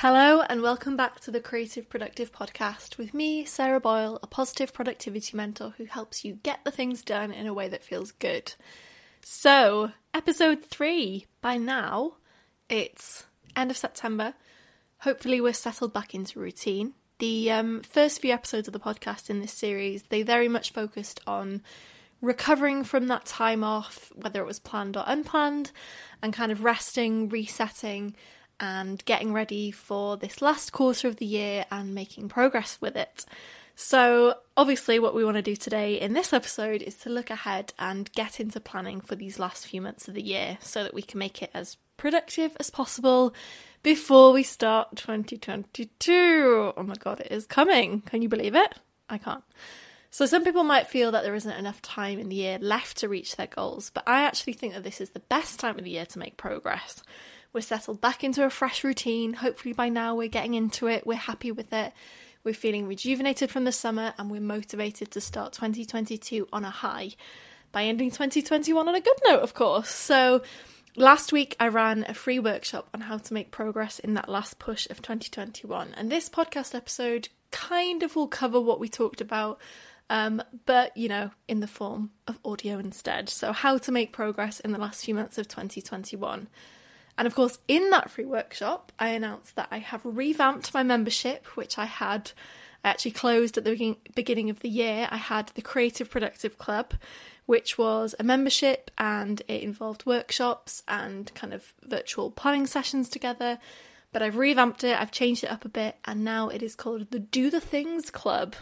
Hello, and welcome back to the Creative Productive Podcast with me, Sarah Boyle, a positive productivity mentor who helps you get the things done in a way that feels good. So, episode three. By now, it's end of September. Hopefully, we're settled back into routine. The um, first few episodes of the podcast in this series, they very much focused on recovering from that time off, whether it was planned or unplanned, and kind of resting, resetting, and getting ready for this last quarter of the year and making progress with it. So, obviously, what we want to do today in this episode is to look ahead and get into planning for these last few months of the year so that we can make it as productive as possible before we start 2022. Oh my god, it is coming. Can you believe it? I can't. So, some people might feel that there isn't enough time in the year left to reach their goals, but I actually think that this is the best time of the year to make progress. We're settled back into a fresh routine. Hopefully, by now, we're getting into it, we're happy with it, we're feeling rejuvenated from the summer, and we're motivated to start 2022 on a high by ending 2021 on a good note, of course. So, last week I ran a free workshop on how to make progress in that last push of 2021, and this podcast episode kind of will cover what we talked about. Um, but you know, in the form of audio instead. So, how to make progress in the last few months of 2021. And of course, in that free workshop, I announced that I have revamped my membership, which I had I actually closed at the beginning of the year. I had the Creative Productive Club, which was a membership and it involved workshops and kind of virtual planning sessions together. But I've revamped it, I've changed it up a bit, and now it is called the Do the Things Club.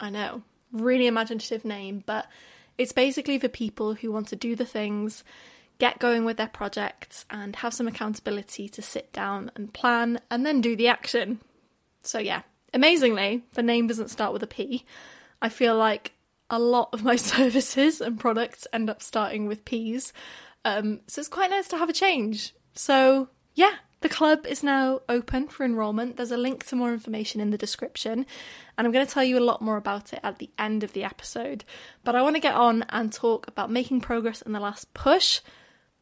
I know, really imaginative name, but it's basically for people who want to do the things get going with their projects and have some accountability to sit down and plan and then do the action. So, yeah, amazingly, the name doesn't start with a P. I feel like a lot of my services and products end up starting with P's. Um, so, it's quite nice to have a change. So, yeah, the club is now open for enrolment. There's a link to more information in the description, and I'm going to tell you a lot more about it at the end of the episode. But I want to get on and talk about making progress in the last push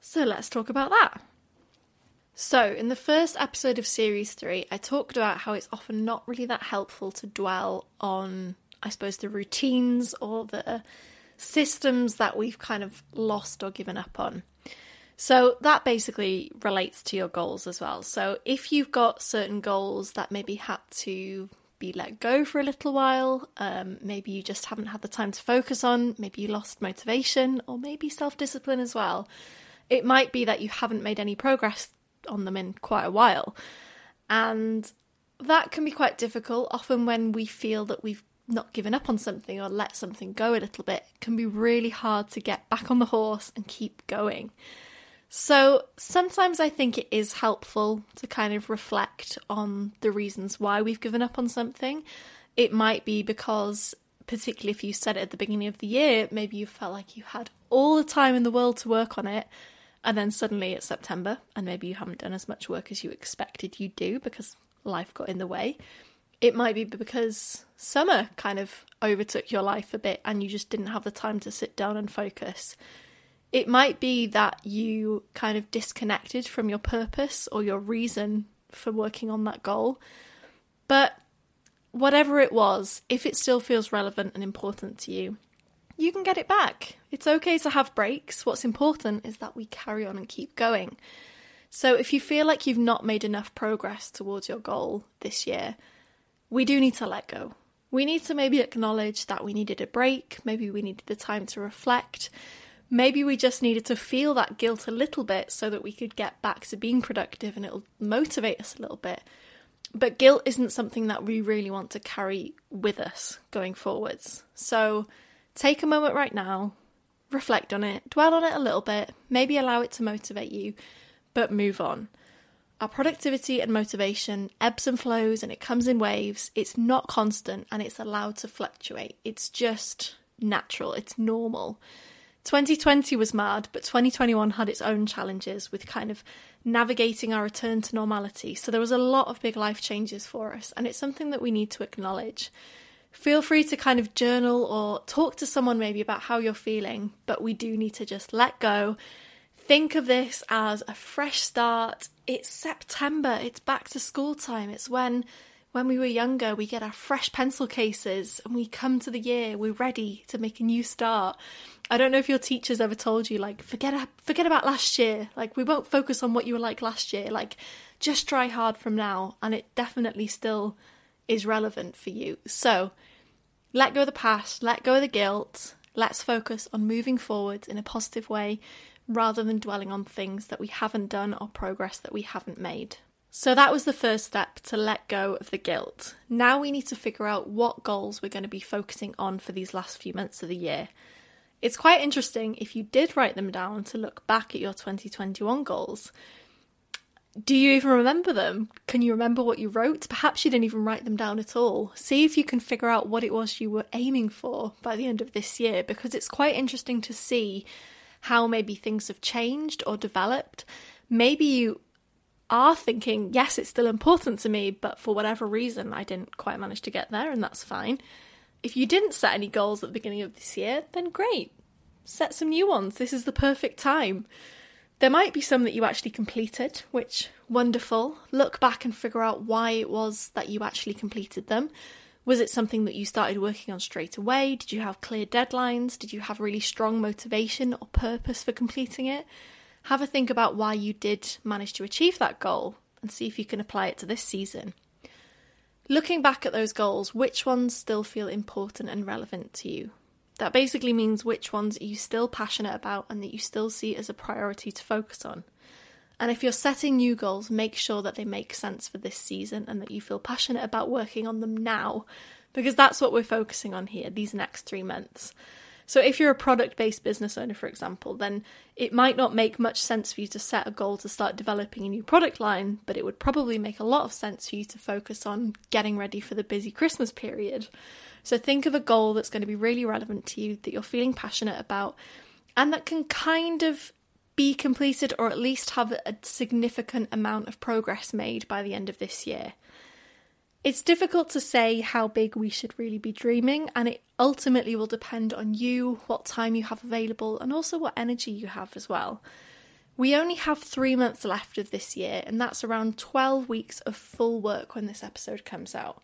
so let's talk about that. So, in the first episode of Series 3, I talked about how it's often not really that helpful to dwell on, I suppose, the routines or the systems that we've kind of lost or given up on. So, that basically relates to your goals as well. So, if you've got certain goals that maybe had to be let go for a little while, um, maybe you just haven't had the time to focus on, maybe you lost motivation, or maybe self discipline as well it might be that you haven't made any progress on them in quite a while. And that can be quite difficult. Often, when we feel that we've not given up on something or let something go a little bit, it can be really hard to get back on the horse and keep going. So, sometimes I think it is helpful to kind of reflect on the reasons why we've given up on something. It might be because, particularly if you said it at the beginning of the year, maybe you felt like you had all the time in the world to work on it and then suddenly it's September, and maybe you haven't done as much work as you expected you do because life got in the way. It might be because summer kind of overtook your life a bit and you just didn't have the time to sit down and focus. It might be that you kind of disconnected from your purpose or your reason for working on that goal. But whatever it was, if it still feels relevant and important to you, you can get it back. It's okay to have breaks. What's important is that we carry on and keep going. So, if you feel like you've not made enough progress towards your goal this year, we do need to let go. We need to maybe acknowledge that we needed a break, maybe we needed the time to reflect, maybe we just needed to feel that guilt a little bit so that we could get back to being productive and it'll motivate us a little bit. But guilt isn't something that we really want to carry with us going forwards. So, Take a moment right now, reflect on it, dwell on it a little bit, maybe allow it to motivate you, but move on. Our productivity and motivation ebbs and flows and it comes in waves. It's not constant and it's allowed to fluctuate. It's just natural, it's normal. 2020 was mad, but 2021 had its own challenges with kind of navigating our return to normality. So there was a lot of big life changes for us, and it's something that we need to acknowledge feel free to kind of journal or talk to someone maybe about how you're feeling, but we do need to just let go. Think of this as a fresh start it's September, it's back to school time. It's when when we were younger, we get our fresh pencil cases and we come to the year, we're ready to make a new start. I don't know if your teachers ever told you like forget forget about last year. Like we won't focus on what you were like last year. Like just try hard from now and it definitely still is relevant for you. So, let go of the past, let go of the guilt. Let's focus on moving forward in a positive way rather than dwelling on things that we haven't done or progress that we haven't made. So that was the first step to let go of the guilt. Now we need to figure out what goals we're going to be focusing on for these last few months of the year. It's quite interesting if you did write them down to look back at your 2021 goals. Do you even remember them? Can you remember what you wrote? Perhaps you didn't even write them down at all. See if you can figure out what it was you were aiming for by the end of this year because it's quite interesting to see how maybe things have changed or developed. Maybe you are thinking, yes, it's still important to me, but for whatever reason, I didn't quite manage to get there, and that's fine. If you didn't set any goals at the beginning of this year, then great. Set some new ones. This is the perfect time. There might be some that you actually completed, which wonderful. Look back and figure out why it was that you actually completed them. Was it something that you started working on straight away? Did you have clear deadlines? Did you have really strong motivation or purpose for completing it? Have a think about why you did manage to achieve that goal and see if you can apply it to this season. Looking back at those goals, which ones still feel important and relevant to you? That basically means which ones are you still passionate about and that you still see as a priority to focus on. And if you're setting new goals, make sure that they make sense for this season and that you feel passionate about working on them now, because that's what we're focusing on here these next three months. So, if you're a product based business owner, for example, then it might not make much sense for you to set a goal to start developing a new product line, but it would probably make a lot of sense for you to focus on getting ready for the busy Christmas period. So, think of a goal that's going to be really relevant to you, that you're feeling passionate about, and that can kind of be completed or at least have a significant amount of progress made by the end of this year. It's difficult to say how big we should really be dreaming, and it ultimately will depend on you, what time you have available, and also what energy you have as well. We only have three months left of this year, and that's around 12 weeks of full work when this episode comes out.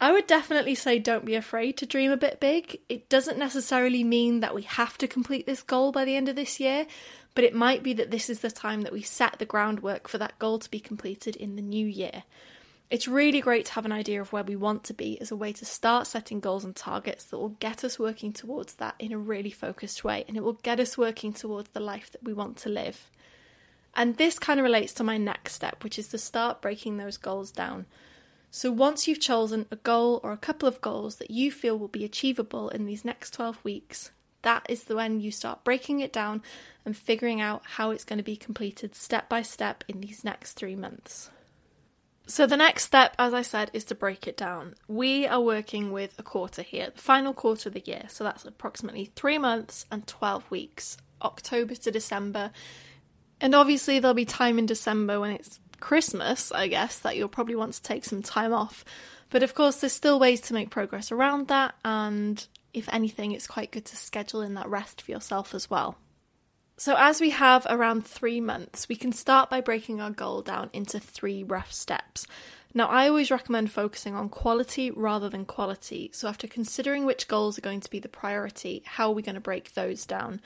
I would definitely say don't be afraid to dream a bit big. It doesn't necessarily mean that we have to complete this goal by the end of this year, but it might be that this is the time that we set the groundwork for that goal to be completed in the new year. It's really great to have an idea of where we want to be as a way to start setting goals and targets that will get us working towards that in a really focused way and it will get us working towards the life that we want to live. And this kind of relates to my next step, which is to start breaking those goals down. So once you've chosen a goal or a couple of goals that you feel will be achievable in these next 12 weeks, that is when you start breaking it down and figuring out how it's going to be completed step by step in these next three months. So, the next step, as I said, is to break it down. We are working with a quarter here, the final quarter of the year. So, that's approximately three months and 12 weeks, October to December. And obviously, there'll be time in December when it's Christmas, I guess, that you'll probably want to take some time off. But of course, there's still ways to make progress around that. And if anything, it's quite good to schedule in that rest for yourself as well. So, as we have around three months, we can start by breaking our goal down into three rough steps. Now, I always recommend focusing on quality rather than quality. So, after considering which goals are going to be the priority, how are we going to break those down?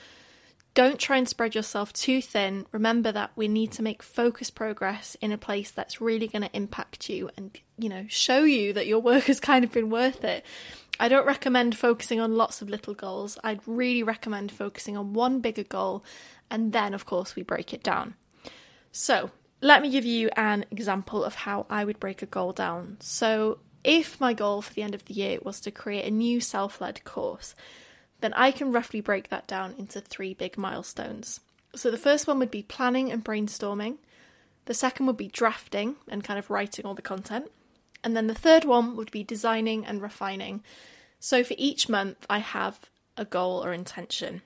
Don't try and spread yourself too thin. Remember that we need to make focused progress in a place that's really going to impact you and, you know, show you that your work has kind of been worth it. I don't recommend focusing on lots of little goals. I'd really recommend focusing on one bigger goal and then, of course, we break it down. So, let me give you an example of how I would break a goal down. So, if my goal for the end of the year was to create a new self led course, then I can roughly break that down into three big milestones. So the first one would be planning and brainstorming, the second would be drafting and kind of writing all the content, and then the third one would be designing and refining. So for each month, I have a goal or intention.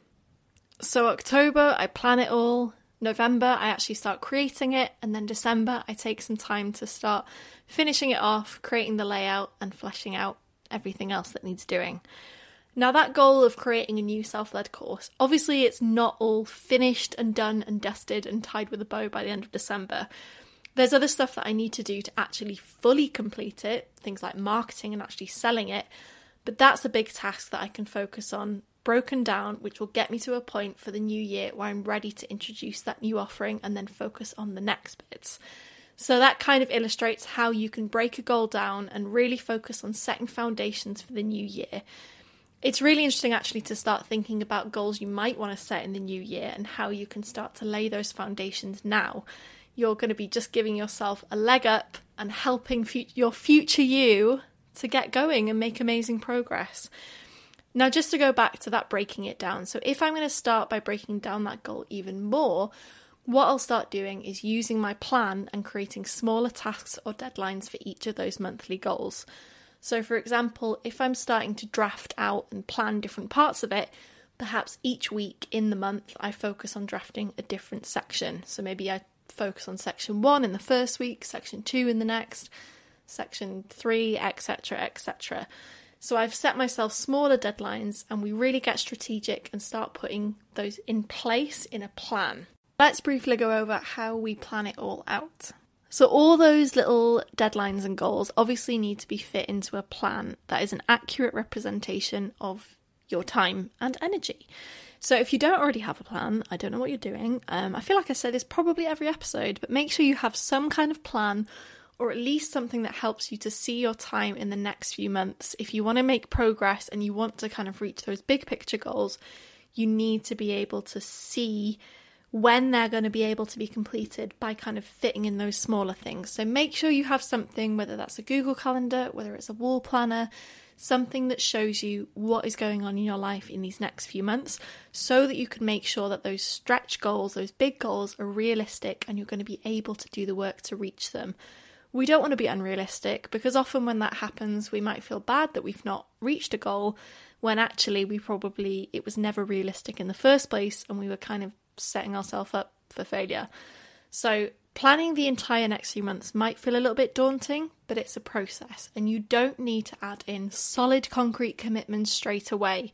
So October, I plan it all. November, I actually start creating it, and then December, I take some time to start finishing it off, creating the layout, and fleshing out everything else that needs doing. Now, that goal of creating a new self led course, obviously, it's not all finished and done and dusted and tied with a bow by the end of December. There's other stuff that I need to do to actually fully complete it, things like marketing and actually selling it. But that's a big task that I can focus on broken down, which will get me to a point for the new year where I'm ready to introduce that new offering and then focus on the next bits. So that kind of illustrates how you can break a goal down and really focus on setting foundations for the new year. It's really interesting actually to start thinking about goals you might want to set in the new year and how you can start to lay those foundations now. You're going to be just giving yourself a leg up and helping your future you to get going and make amazing progress. Now, just to go back to that breaking it down. So, if I'm going to start by breaking down that goal even more, what I'll start doing is using my plan and creating smaller tasks or deadlines for each of those monthly goals. So, for example, if I'm starting to draft out and plan different parts of it, perhaps each week in the month I focus on drafting a different section. So, maybe I focus on section one in the first week, section two in the next, section three, etc., etc. So I've set myself smaller deadlines and we really get strategic and start putting those in place in a plan. Let's briefly go over how we plan it all out. So, all those little deadlines and goals obviously need to be fit into a plan that is an accurate representation of your time and energy. So, if you don't already have a plan, I don't know what you're doing. Um, I feel like I said this probably every episode, but make sure you have some kind of plan or at least something that helps you to see your time in the next few months. If you want to make progress and you want to kind of reach those big picture goals, you need to be able to see when they're going to be able to be completed by kind of fitting in those smaller things. So make sure you have something, whether that's a Google Calendar, whether it's a wall planner, something that shows you what is going on in your life in these next few months so that you can make sure that those stretch goals, those big goals, are realistic and you're going to be able to do the work to reach them. We don't want to be unrealistic because often when that happens, we might feel bad that we've not reached a goal when actually we probably, it was never realistic in the first place and we were kind of setting ourselves up for failure. So, planning the entire next few months might feel a little bit daunting, but it's a process, and you don't need to add in solid concrete commitments straight away.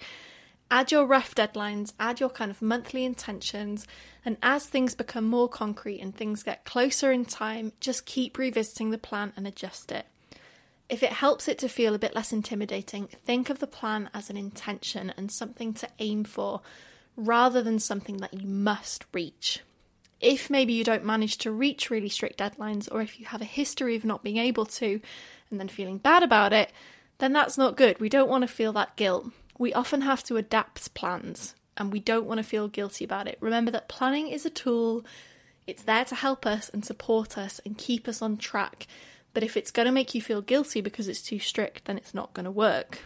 Add your rough deadlines, add your kind of monthly intentions, and as things become more concrete and things get closer in time, just keep revisiting the plan and adjust it. If it helps it to feel a bit less intimidating, think of the plan as an intention and something to aim for rather than something that you must reach. If maybe you don't manage to reach really strict deadlines, or if you have a history of not being able to and then feeling bad about it, then that's not good. We don't want to feel that guilt. We often have to adapt plans and we don't want to feel guilty about it. Remember that planning is a tool, it's there to help us and support us and keep us on track. But if it's going to make you feel guilty because it's too strict, then it's not going to work.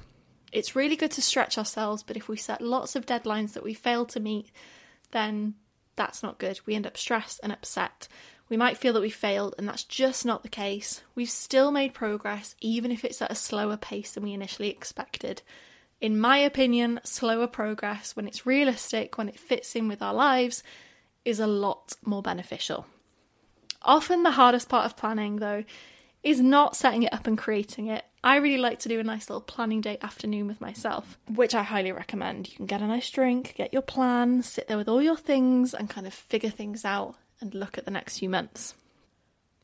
It's really good to stretch ourselves, but if we set lots of deadlines that we fail to meet, then that's not good. We end up stressed and upset. We might feel that we failed, and that's just not the case. We've still made progress, even if it's at a slower pace than we initially expected. In my opinion, slower progress, when it's realistic, when it fits in with our lives, is a lot more beneficial. Often, the hardest part of planning, though, is not setting it up and creating it. I really like to do a nice little planning day afternoon with myself, which I highly recommend. You can get a nice drink, get your plan, sit there with all your things, and kind of figure things out and look at the next few months.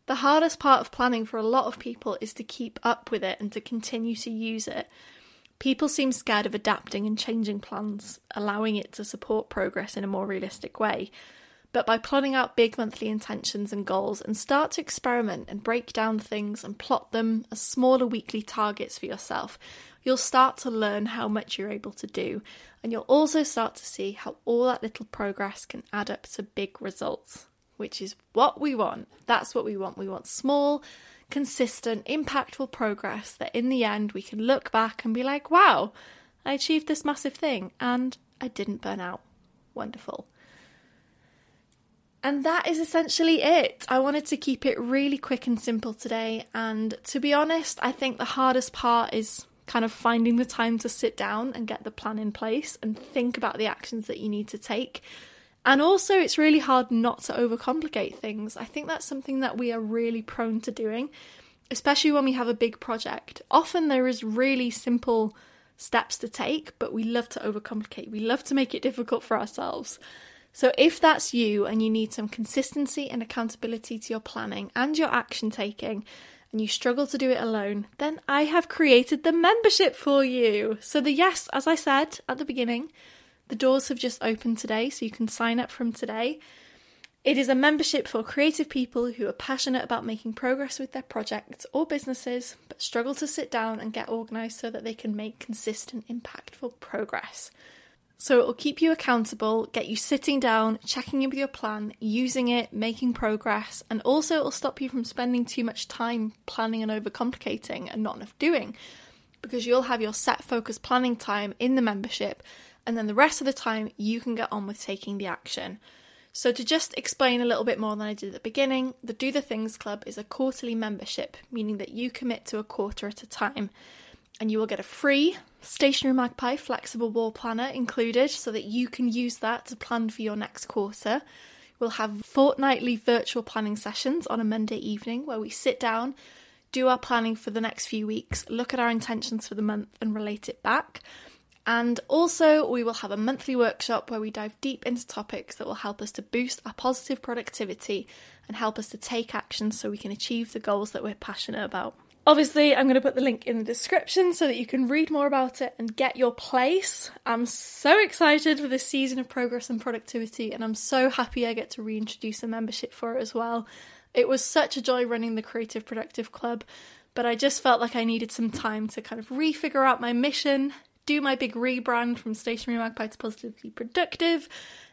The hardest part of planning for a lot of people is to keep up with it and to continue to use it. People seem scared of adapting and changing plans, allowing it to support progress in a more realistic way but by plotting out big monthly intentions and goals and start to experiment and break down things and plot them as smaller weekly targets for yourself, you'll start to learn how much you're able to do. And you'll also start to see how all that little progress can add up to big results, which is what we want. That's what we want. We want small, consistent, impactful progress that in the end we can look back and be like, wow, I achieved this massive thing and I didn't burn out. Wonderful. And that is essentially it. I wanted to keep it really quick and simple today. And to be honest, I think the hardest part is kind of finding the time to sit down and get the plan in place and think about the actions that you need to take. And also, it's really hard not to overcomplicate things. I think that's something that we are really prone to doing, especially when we have a big project. Often there is really simple steps to take, but we love to overcomplicate. We love to make it difficult for ourselves. So, if that's you and you need some consistency and accountability to your planning and your action taking, and you struggle to do it alone, then I have created the membership for you. So, the yes, as I said at the beginning, the doors have just opened today, so you can sign up from today. It is a membership for creative people who are passionate about making progress with their projects or businesses, but struggle to sit down and get organised so that they can make consistent, impactful progress. So it will keep you accountable, get you sitting down, checking in with your plan, using it, making progress, and also it will stop you from spending too much time planning and overcomplicating and not enough doing. Because you'll have your set focus planning time in the membership, and then the rest of the time you can get on with taking the action. So, to just explain a little bit more than I did at the beginning, the Do the Things Club is a quarterly membership, meaning that you commit to a quarter at a time. And you will get a free Stationery Magpie flexible wall planner included so that you can use that to plan for your next quarter. We'll have fortnightly virtual planning sessions on a Monday evening where we sit down, do our planning for the next few weeks, look at our intentions for the month, and relate it back. And also, we will have a monthly workshop where we dive deep into topics that will help us to boost our positive productivity and help us to take action so we can achieve the goals that we're passionate about. Obviously, I'm going to put the link in the description so that you can read more about it and get your place. I'm so excited for this season of progress and productivity, and I'm so happy I get to reintroduce a membership for it as well. It was such a joy running the Creative Productive Club, but I just felt like I needed some time to kind of refigure out my mission, do my big rebrand from Stationery Magpie to Positively Productive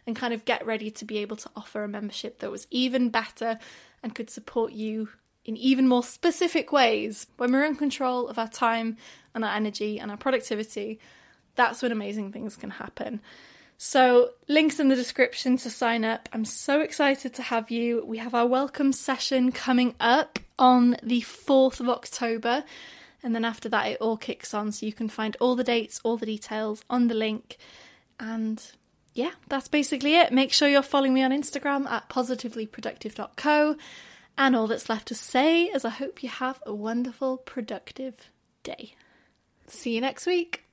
and kind of get ready to be able to offer a membership that was even better and could support you in even more specific ways. When we're in control of our time and our energy and our productivity, that's when amazing things can happen. So, links in the description to sign up. I'm so excited to have you. We have our welcome session coming up on the 4th of October and then after that, it all kicks on. So you can find all the dates, all the details on the link. And yeah, that's basically it. Make sure you're following me on Instagram at positivelyproductive.co. And all that's left to say is I hope you have a wonderful, productive day. See you next week.